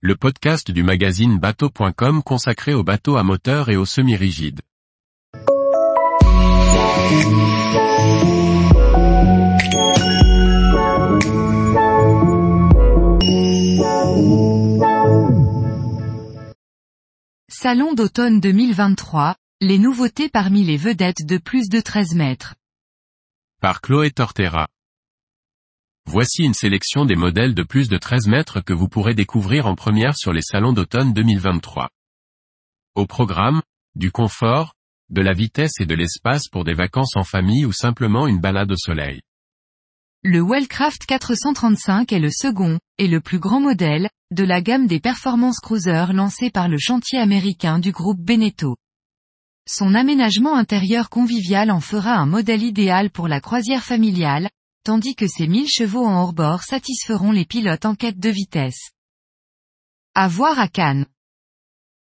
le podcast du magazine bateau.com consacré aux bateaux à moteur et aux semi-rigides. Salon d'automne 2023, les nouveautés parmi les vedettes de plus de 13 mètres. Par Chloé Tortera. Voici une sélection des modèles de plus de 13 mètres que vous pourrez découvrir en première sur les salons d'automne 2023. Au programme, du confort, de la vitesse et de l'espace pour des vacances en famille ou simplement une balade au soleil. Le Wellcraft 435 est le second, et le plus grand modèle, de la gamme des performance cruisers lancée par le chantier américain du groupe Beneteau. Son aménagement intérieur convivial en fera un modèle idéal pour la croisière familiale, tandis que ses 1000 chevaux en hors-bord satisferont les pilotes en quête de vitesse. À voir à Cannes.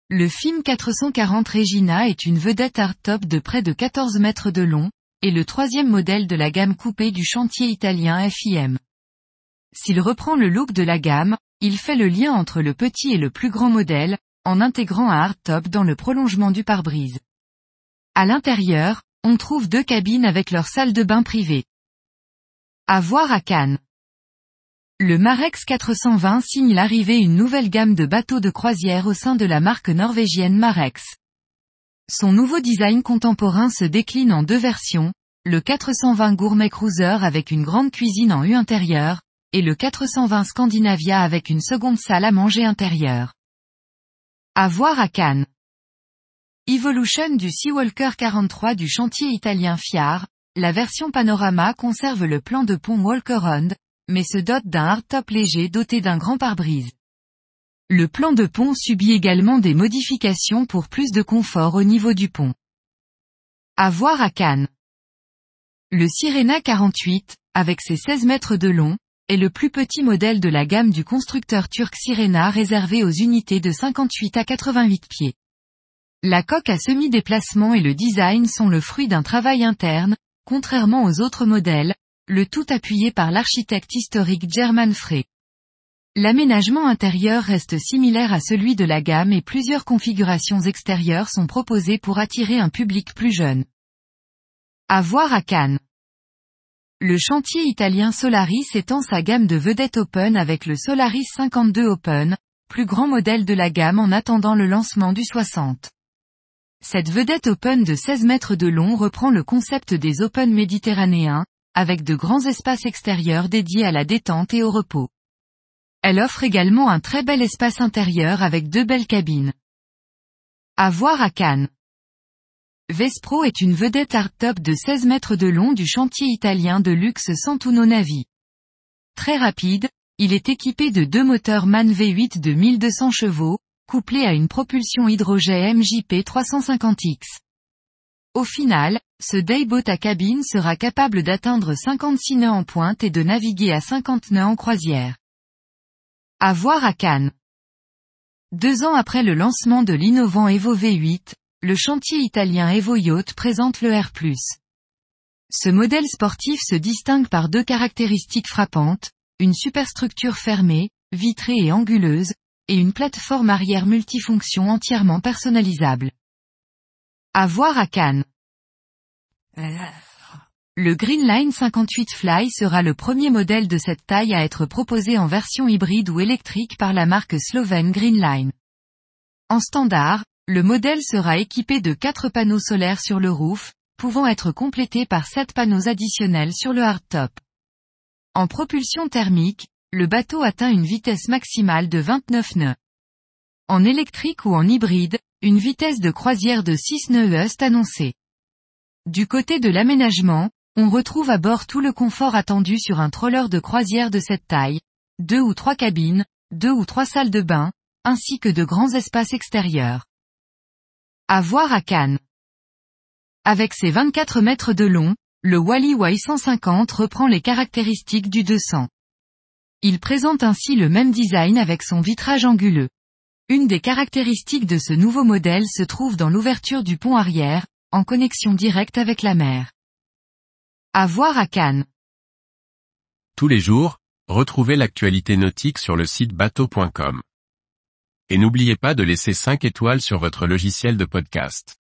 Le FIM 440 Regina est une vedette hardtop de près de 14 mètres de long, et le troisième modèle de la gamme coupée du chantier italien FIM. S'il reprend le look de la gamme, il fait le lien entre le petit et le plus grand modèle, en intégrant un hardtop dans le prolongement du pare-brise. À l'intérieur, on trouve deux cabines avec leur salle de bain privée. À voir à Cannes. Le Marex 420 signe l'arrivée une nouvelle gamme de bateaux de croisière au sein de la marque norvégienne Marex. Son nouveau design contemporain se décline en deux versions, le 420 Gourmet Cruiser avec une grande cuisine en U intérieure, et le 420 Scandinavia avec une seconde salle à manger intérieure. À voir à Cannes. Evolution du Seawalker 43 du chantier italien Fiar, la version panorama conserve le plan de pont Walker-On, mais se dote d'un hardtop léger doté d'un grand pare-brise. Le plan de pont subit également des modifications pour plus de confort au niveau du pont. À voir à Cannes. Le Sirena 48, avec ses 16 mètres de long, est le plus petit modèle de la gamme du constructeur turc Sirena réservé aux unités de 58 à 88 pieds. La coque à semi-déplacement et le design sont le fruit d'un travail interne, contrairement aux autres modèles, le tout appuyé par l'architecte historique German Frey. L'aménagement intérieur reste similaire à celui de la gamme et plusieurs configurations extérieures sont proposées pour attirer un public plus jeune. À voir à Cannes. Le chantier italien Solaris étend sa gamme de vedettes Open avec le Solaris 52 Open, plus grand modèle de la gamme en attendant le lancement du 60. Cette vedette open de 16 mètres de long reprend le concept des open méditerranéens, avec de grands espaces extérieurs dédiés à la détente et au repos. Elle offre également un très bel espace intérieur avec deux belles cabines. À voir à Cannes. Vespro est une vedette hardtop de 16 mètres de long du chantier italien de luxe Santuno Navi. Très rapide, il est équipé de deux moteurs MAN V8 de 1200 chevaux, couplé à une propulsion hydrogène MJP 350X. Au final, ce dayboat à cabine sera capable d'atteindre 56 nœuds en pointe et de naviguer à 50 nœuds en croisière. À voir à Cannes. Deux ans après le lancement de l'innovant Evo V8, le chantier italien Evo Yacht présente le R+. Ce modèle sportif se distingue par deux caractéristiques frappantes, une superstructure fermée, vitrée et anguleuse, et une plateforme arrière multifonction entièrement personnalisable. À voir à Cannes. Le Greenline 58 Fly sera le premier modèle de cette taille à être proposé en version hybride ou électrique par la marque slovène Greenline. En standard, le modèle sera équipé de 4 panneaux solaires sur le roof, pouvant être complétés par 7 panneaux additionnels sur le hardtop. En propulsion thermique, le bateau atteint une vitesse maximale de 29 nœuds. En électrique ou en hybride, une vitesse de croisière de 6 nœuds est annoncée. Du côté de l'aménagement, on retrouve à bord tout le confort attendu sur un troller de croisière de cette taille, deux ou trois cabines, deux ou trois salles de bain, ainsi que de grands espaces extérieurs. À voir à Cannes. Avec ses 24 mètres de long, le Wally Y150 reprend les caractéristiques du 200. Il présente ainsi le même design avec son vitrage anguleux. Une des caractéristiques de ce nouveau modèle se trouve dans l'ouverture du pont arrière, en connexion directe avec la mer. À voir à Cannes. Tous les jours, retrouvez l'actualité nautique sur le site bateau.com Et n'oubliez pas de laisser 5 étoiles sur votre logiciel de podcast.